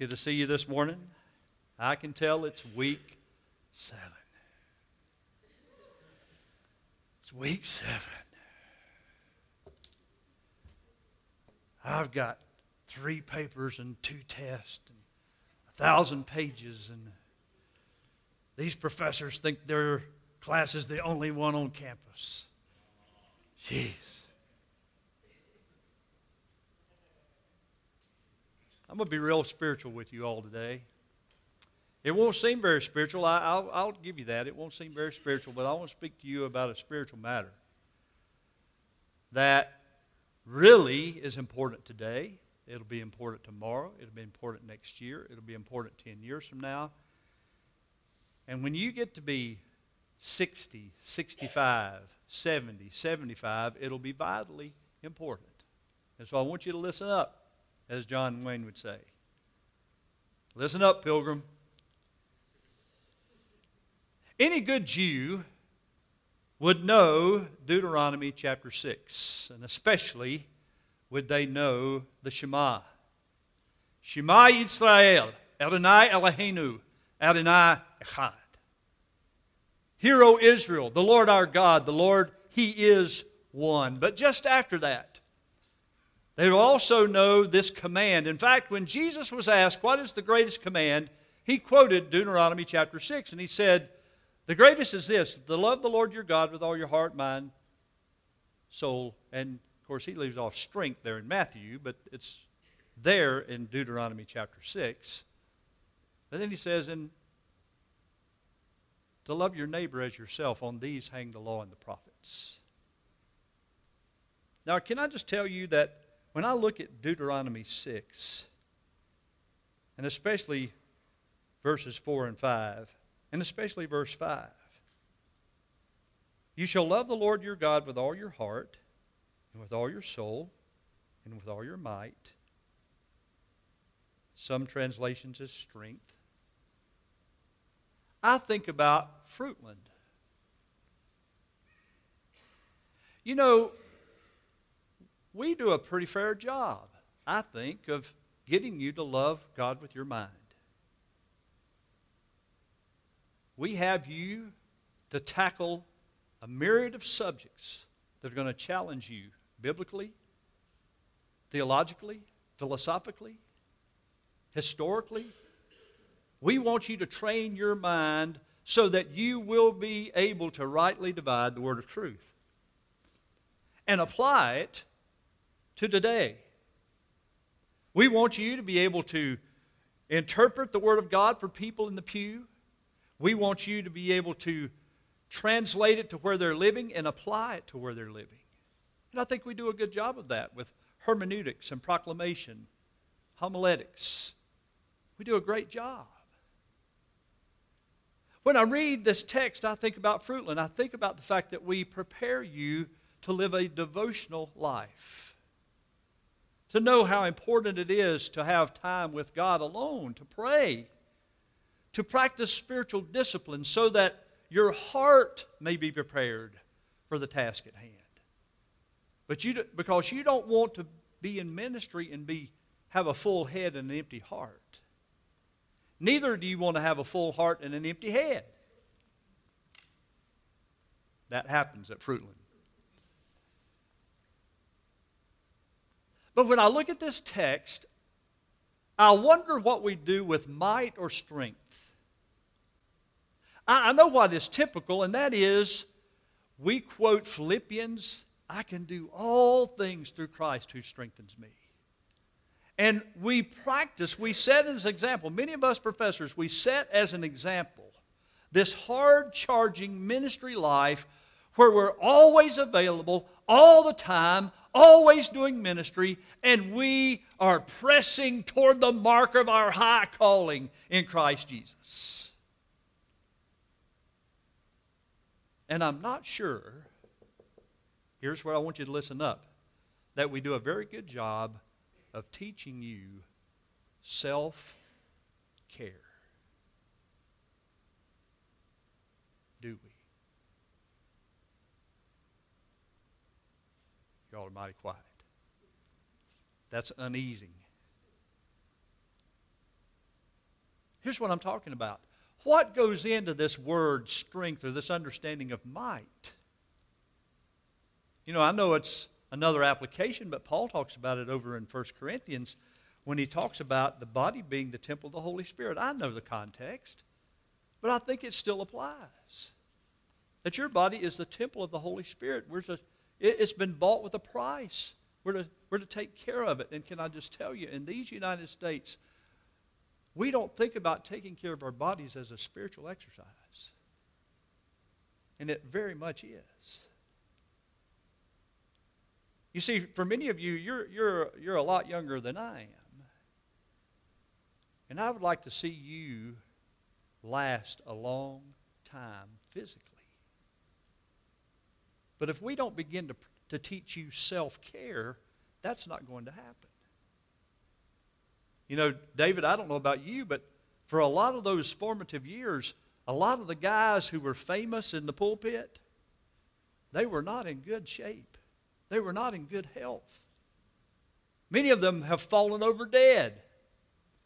Good to see you this morning. I can tell it's week seven. It's week seven. I've got three papers and two tests and a thousand pages, and these professors think their class is the only one on campus. Jeez. I'm going to be real spiritual with you all today. It won't seem very spiritual. I, will I'll give you that. It won't seem very spiritual, but I want to speak to you about a spiritual matter that really is important today. It'll be important tomorrow. It'll be important next year. It'll be important 10 years from now. And when you get to be 60, 65, 70, 75, it'll be vitally important. And so I want you to listen up, as John Wayne would say. Listen up, pilgrim. Any good Jew would know Deuteronomy chapter 6, and especially would they know the Shema. Shema Yisrael, Adonai Eloheinu, Adonai Echad. Hear, O Israel, the Lord our God, the Lord, He is one. But just after that, they also know this command. In fact, when Jesus was asked, What is the greatest command? he quoted Deuteronomy chapter 6, and he said, The greatest is this to love the Lord your God with all your heart, mind, soul, and of course, he leaves off strength there in Matthew, but it's there in Deuteronomy chapter 6. And then he says, And to love your neighbor as yourself. On these hang the law and the prophets. Now, can I just tell you that when I look at Deuteronomy 6, and especially verses 4 and 5, and especially verse 5, you shall love the Lord your God with all your heart, and with all your soul, and with all your might. Some translations as strength. I think about Fruitland. You know, we do a pretty fair job, I think, of getting you to love God with your mind. We have you to tackle a myriad of subjects that are going to challenge you biblically, theologically, philosophically, historically, we want you to train your mind so that you will be able to rightly divide the word of truth and apply it to today. We want you to be able to interpret the Word of God for people in the pew. We want you to be able to translate it to where they're living and apply it to where they're living. And I think we do a good job of that with hermeneutics and proclamation, homiletics. We do a great job. When I read this text, I think about Fruitland. I think about the fact that we prepare you to live a devotional life, to know how important it is to have time with God alone, to pray, to practice spiritual discipline so that your heart may be prepared for the task at hand. But you, because you don't want to be in ministry and be, have a full head and an empty heart. Neither do you want to have a full heart and an empty head. That happens at Fruitland. But when I look at this text, I wonder what we do with might or strength. I, I know what is typical, and that is we quote Philippians I can do all things through Christ who strengthens me. And we practice, we set as an example, many of us professors, we set as an example this hard charging ministry life where we're always available, all the time, always doing ministry, and we are pressing toward the mark of our high calling in Christ Jesus. And I'm not sure, here's where I want you to listen up, that we do a very good job of teaching you self care. Do we? Mighty quiet. That's uneasing. Here's what I'm talking about. What goes into this word strength or this understanding of might? You know, I know it's another application, but Paul talks about it over in 1 Corinthians when he talks about the body being the temple of the Holy Spirit. I know the context, but I think it still applies. That your body is the temple of the Holy Spirit. We're to, it, has been bought with a price. We're to, we're to take care of it. And can I just tell you, in these United States, we don't think about taking care of our bodies as a spiritual exercise. And it very much is. You see, for many of you, you're, you're, you're a lot younger than I am. And I would like to see you last a long time physically. But if we don't begin to, to teach you self care, that's not going to happen. You know, David, I don't know about you, but for a lot of those formative years, a lot of the guys who were famous in the pulpit, they were not in good shape. They were not in good health. Many of them have fallen over dead,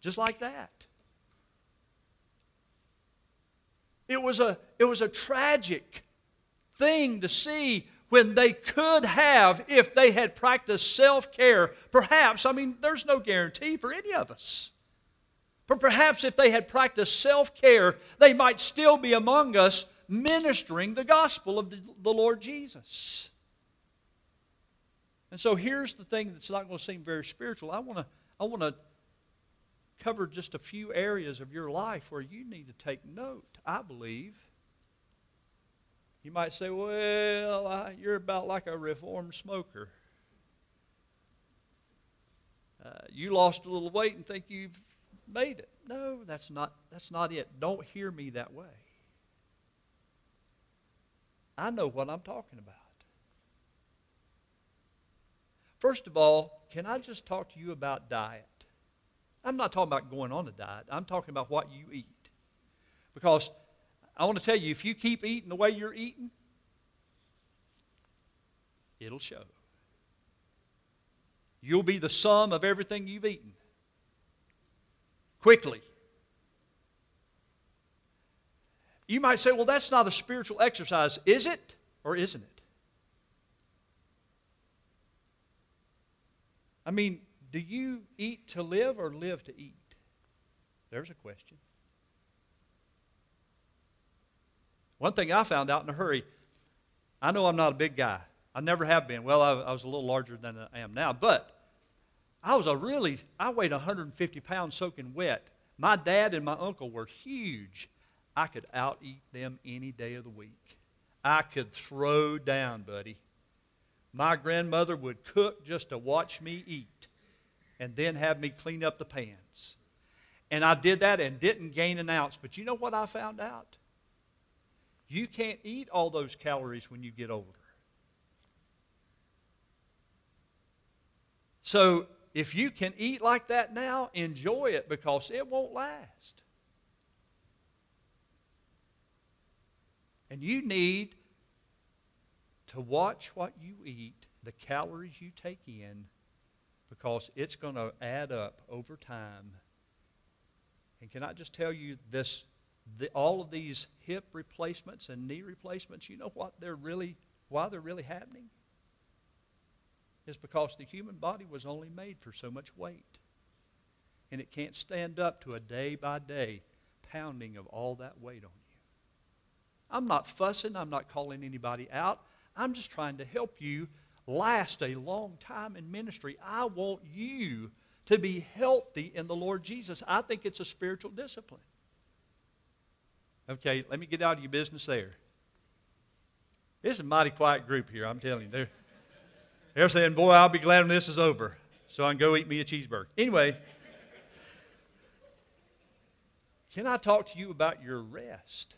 just like that. It was a, it was a tragic thing to see when they could have, if they had practiced self care, perhaps, I mean, there's no guarantee for any of us. But perhaps if they had practiced self care, they might still be among us ministering the gospel of the, the Lord Jesus. And so here's the thing that's not going to seem very spiritual. I want to I want to cover just a few areas of your life where you need to take note, I believe. You might say, well, I, you're about like a reformed smoker. Uh, you lost a little weight and think you've made it. No, that's not, that's not it. Don't hear me that way. I know what I'm talking about. First of all, can I just talk to you about diet? I'm not talking about going on a diet. I'm talking about what you eat. Because I want to tell you, if you keep eating the way you're eating, it'll show. You'll be the sum of everything you've eaten. Quickly. You might say, well, that's not a spiritual exercise. Is it or isn't it? I mean, do you eat to live or live to eat? There's a question. One thing I found out in a hurry, I know I'm not a big guy. I never have been. Well, I, I was a little larger than I am now, but I was a really, I weighed 150 pounds soaking wet. My dad and my uncle were huge. I could out eat them any day of the week. I could throw down, buddy. My grandmother would cook just to watch me eat and then have me clean up the pans. And I did that and didn't gain an ounce. But you know what I found out? You can't eat all those calories when you get older. So if you can eat like that now, enjoy it because it won't last. And you need to watch what you eat, the calories you take in, because it's going to add up over time. And can I just tell you this the, all of these hip replacements and knee replacements, you know what they're really, why they're really happening? Is because the human body was only made for so much weight. And it can't stand up to a day by day pounding of all that weight on you. I'm not fussing, I'm not calling anybody out. I'm just trying to help you last a long time in ministry. I want you to be healthy in the Lord Jesus. I think it's a spiritual discipline. Okay, let me get out of your business there. This is a mighty quiet group here, I'm telling you. They're, they're saying, Boy, I'll be glad when this is over so I can go eat me a cheeseburger. Anyway, can I talk to you about your rest?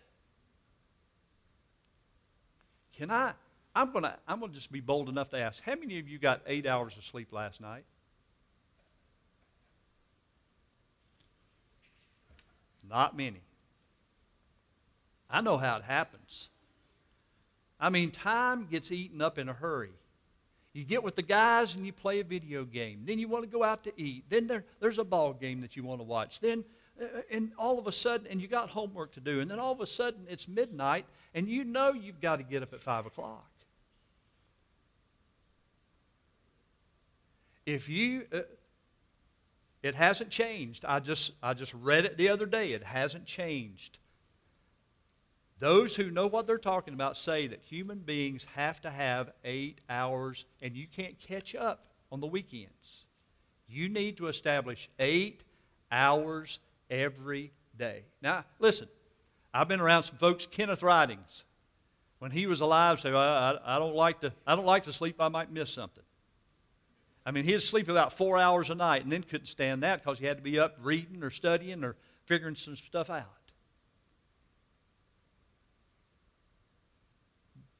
Can I? I'm going to I'm gonna just be bold enough to ask how many of you got eight hours of sleep last night? Not many. I know how it happens. I mean, time gets eaten up in a hurry. You get with the guys and you play a video game. Then you want to go out to eat. Then there, there's a ball game that you want to watch. Then uh, and all of a sudden, and you got homework to do, and then all of a sudden it's midnight, and you know you've got to get up at 5 o'clock. If you, uh, it hasn't changed. I just, I just read it the other day. It hasn't changed. Those who know what they're talking about say that human beings have to have eight hours, and you can't catch up on the weekends. You need to establish eight hours every day. Now, listen, I've been around some folks, Kenneth Ridings, when he was alive, say, I, I, I, don't like to, I don't like to sleep, I might miss something. I mean, he'd sleep about four hours a night and then couldn't stand that because he had to be up reading or studying or figuring some stuff out.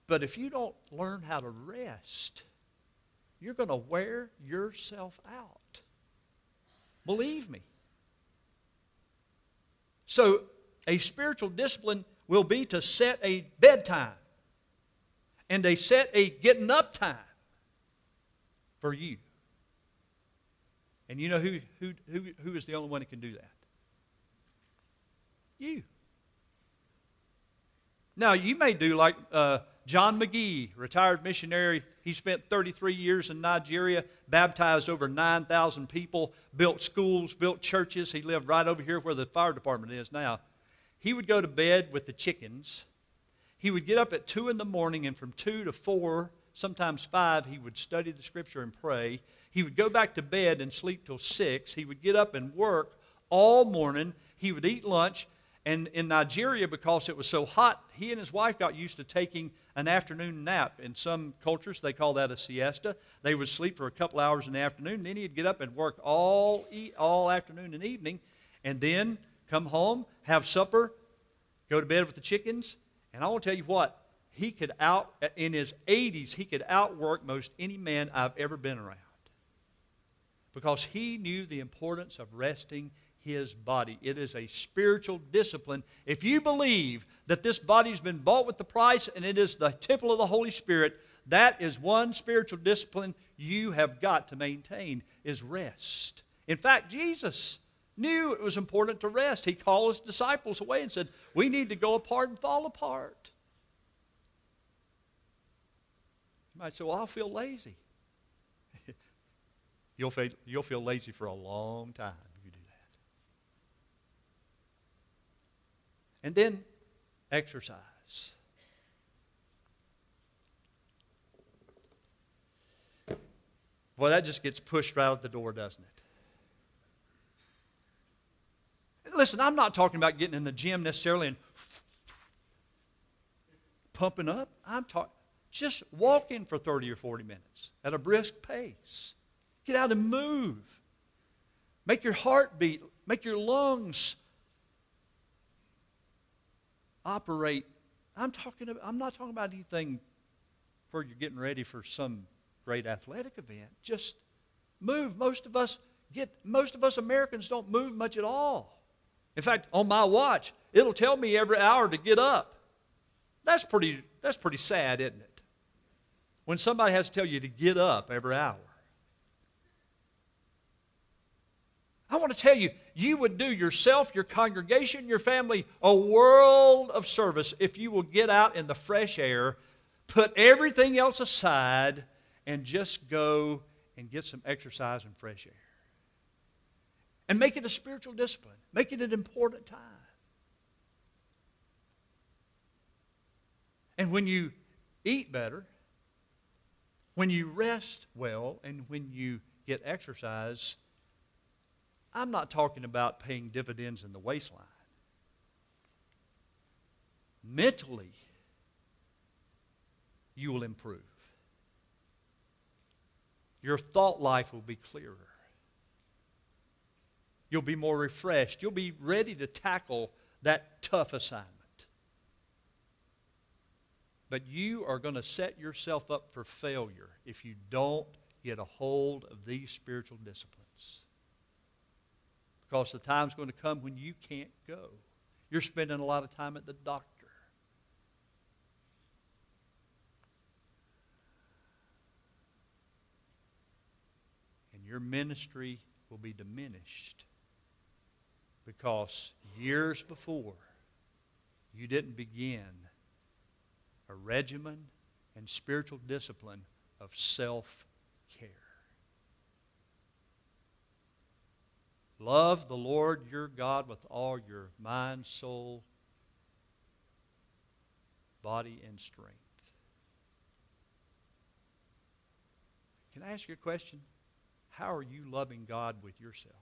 But if you don't learn how to rest, you're going to wear yourself out. Believe me. So, a spiritual discipline will be to set a bedtime and a set a getting up time for you. And you know who, who, who, who is the only one that can do that? You. Now, you may do like uh, John McGee, retired missionary. He spent 33 years in Nigeria, baptized over 9,000 people, built schools, built churches. He lived right over here where the fire department is now. He would go to bed with the chickens. He would get up at 2 in the morning, and from 2 to 4, sometimes 5, he would study the scripture and pray. He would go back to bed and sleep till 6. He would get up and work all morning. He would eat lunch. And in Nigeria, because it was so hot, he and his wife got used to taking an afternoon nap. In some cultures, they call that a siesta. They would sleep for a couple hours in the afternoon, then he'd get up and work all, all afternoon and evening, and then come home, have supper, go to bed with the chickens. And I want to tell you what, he could out, in his 80s, he could outwork most any man I've ever been around. Because he knew the importance of resting his body. It is a spiritual discipline. If you believe that this body's been bought with the price and it is the temple of the Holy Spirit, that is one spiritual discipline you have got to maintain is rest. In fact, Jesus knew it was important to rest. He called his disciples away and said, "We need to go apart and fall apart." You might say, "Well, I'll feel lazy." you'll, feel, you'll feel lazy for a long time. And then exercise. Boy, that just gets pushed right out the door, doesn't it? Listen, I'm not talking about getting in the gym necessarily and pumping up. I'm talking just walking for 30 or 40 minutes at a brisk pace. Get out and move. Make your heart beat, make your lungs operate. I'm talking. About, I'm not talking about anything where you're getting ready for some great athletic event. Just move. Most of us get. Most of us Americans don't move much at all. In fact, on my watch, it'll tell me every hour to get up. That's pretty. That's pretty sad, isn't it? When somebody has to tell you to get up every hour. I want to tell you, you would do yourself, your congregation, your family a world of service if you will get out in the fresh air, put everything else aside, and just go and get some exercise and fresh air. And make it a spiritual discipline, make it an important time. And when you eat better, when you rest well, and when you get exercise, I'm not talking about paying dividends in the waistline. Mentally, you will improve. Your thought life will be clearer. You'll be more refreshed. You'll be ready to tackle that tough assignment. But you are going to set yourself up for failure if you don't get a hold of these spiritual disciplines because the time's going to come when you can't go. You're spending a lot of time at the doctor. And your ministry will be diminished because years before, you didn't begin a regimen and spiritual discipline of self care. Love the Lord your God with all your mind, soul, body, and strength. Can I ask you a question? How are you loving God with yourself?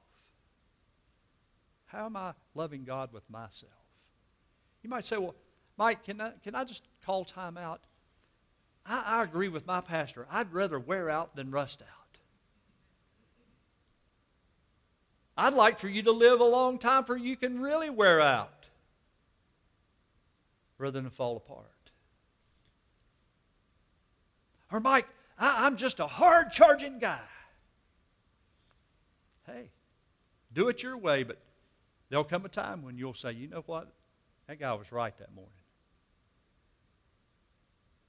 How am I loving God with myself? You might say, well, Mike, can I, can I just call time out? I, I agree with my pastor. I'd rather wear out than rust out. I'd like for you to live a long time for you can really wear out rather than fall apart. Or, Mike, I, I'm just a hard charging guy. Hey, do it your way, but there'll come a time when you'll say, you know what? That guy was right that morning.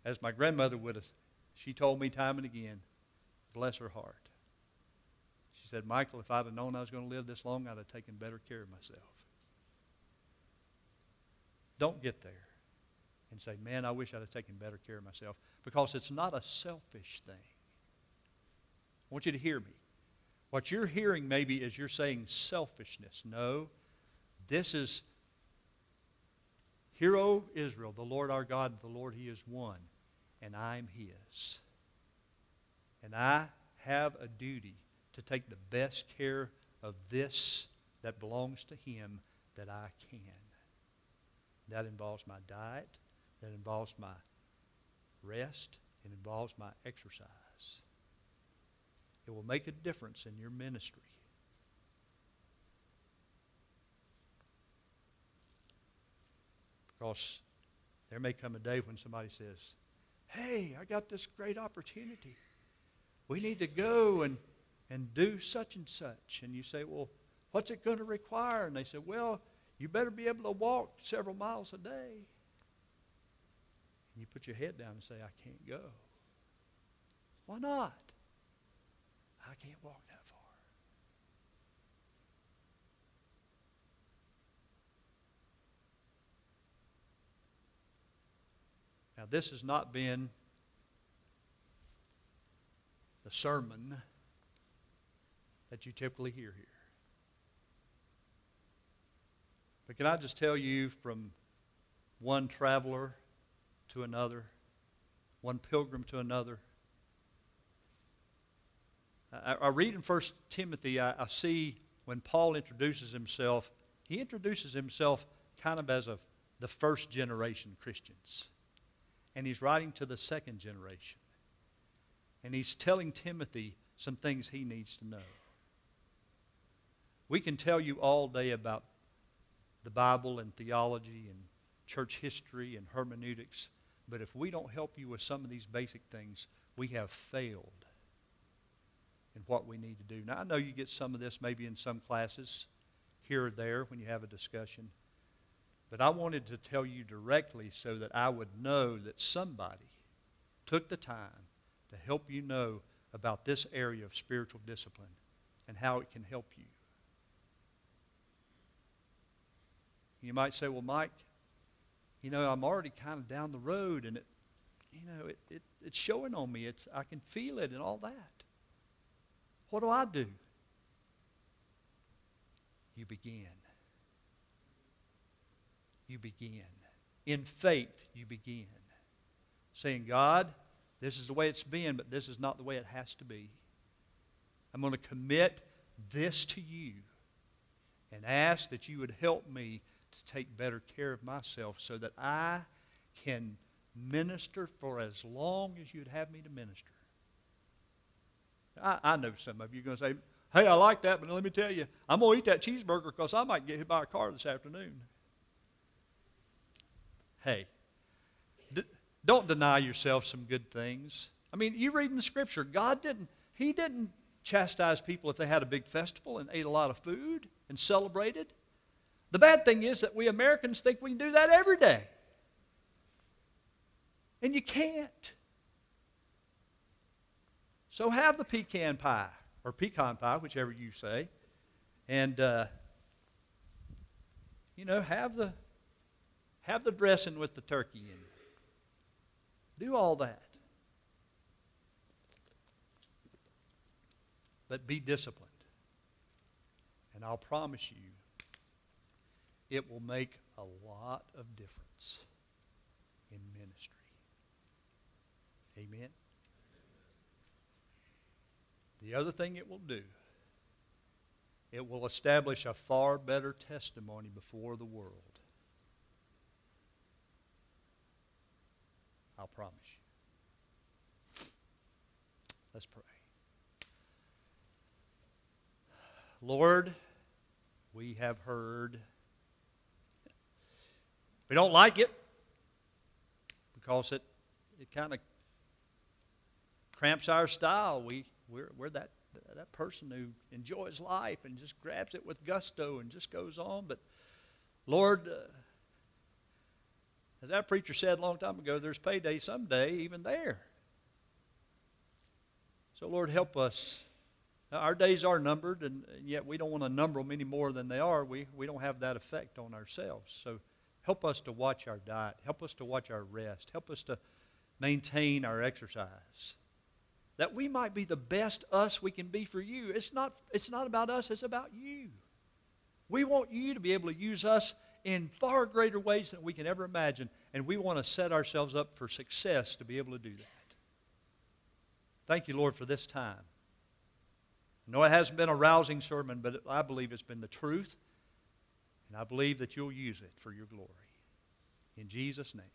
As my grandmother would have, she told me time and again, bless her heart. Said, Michael, if I'd have known I was going to live this long, I'd have taken better care of myself. Don't get there and say, man, I wish I'd have taken better care of myself because it's not a selfish thing. I want you to hear me. What you're hearing maybe is you're saying selfishness. No, this is Hear, O Israel, the Lord our God, the Lord He is one, and I'm His. And I have a duty to take the best care of this that belongs to Him that I can. That involves my diet, that involves my rest, it involves my exercise. It will make a difference in your ministry. Because there may come a day when somebody says, Hey, I got this great opportunity. We need to go and, and do such and such. And you say, Well, what's it going to require? And they say, Well, you better be able to walk several miles a day. And you put your head down and say, I can't go. Why not? I can't walk that far. Now, this has not been the sermon that you typically hear here. But can I just tell you from one traveler to another, one pilgrim to another? I, I read in 1 Timothy, I, I see when Paul introduces himself, he introduces himself kind of as a, the first generation Christians and he's writing to the second generation. And he's telling Timothy some things he needs to know. We can tell you all day about the Bible and theology and church history and hermeneutics, but if we don't help you with some of these basic things, we have failed in what we need to do. Now, I know you get some of this maybe in some classes here or there when you have a discussion. But I wanted to tell you directly so that I would know that somebody took the time to help you know about this area of spiritual discipline and how it can help you. You might say, well, Mike, you know, I'm already kind of down the road and it, you know, it, it, it's showing on me. It's, I can feel it and all that. What do I do? You begin you begin. In faith, you begin. Saying, God, this is the way it's been, but this is not the way it has to be. I'm going to commit this to you and ask that you would help me to take better care of myself so that I can minister for as long as you'd have me to minister. I, I know some of you are going to say, hey, I like that, but let me tell you, I'm going to eat that cheeseburger because I might get hit by a car this afternoon hey, d- don't deny yourself some good things. I mean, you read in the scripture, God didn't, He didn't chastise people if they had a big festival and ate a lot of food and celebrated. The bad thing is that we Americans think we can do that every day. And you can't. So have the pecan pie, or pecan pie, whichever you say, and uh, you know, have the have the dressing with the turkey in. Do all that. But be disciplined. And I'll promise you, it will make a lot of difference in ministry. Amen. The other thing it will do, it will establish a far better testimony before the world. I'll promise you. Let's pray. Lord, we have heard. We don't like it because it, it kind of cramps our style. We, we're, we're that, that person who enjoys life and just grabs it with gusto and just goes on. But Lord, uh, as that preacher said a long time ago, there's payday someday, even there. So, Lord, help us. Our days are numbered, and yet we don't want to number them any more than they are. We, we don't have that effect on ourselves. So, help us to watch our diet. Help us to watch our rest. Help us to maintain our exercise. That we might be the best us we can be for you. It's not, it's not about us, it's about you. We want you to be able to use us in far greater ways than we can ever imagine. And we want to set ourselves up for success to be able to do that. Thank you, Lord, for this time. No, it hasn't been a rousing sermon, but I believe it's been the truth. And I believe that you'll use it for your glory. In Jesus' name.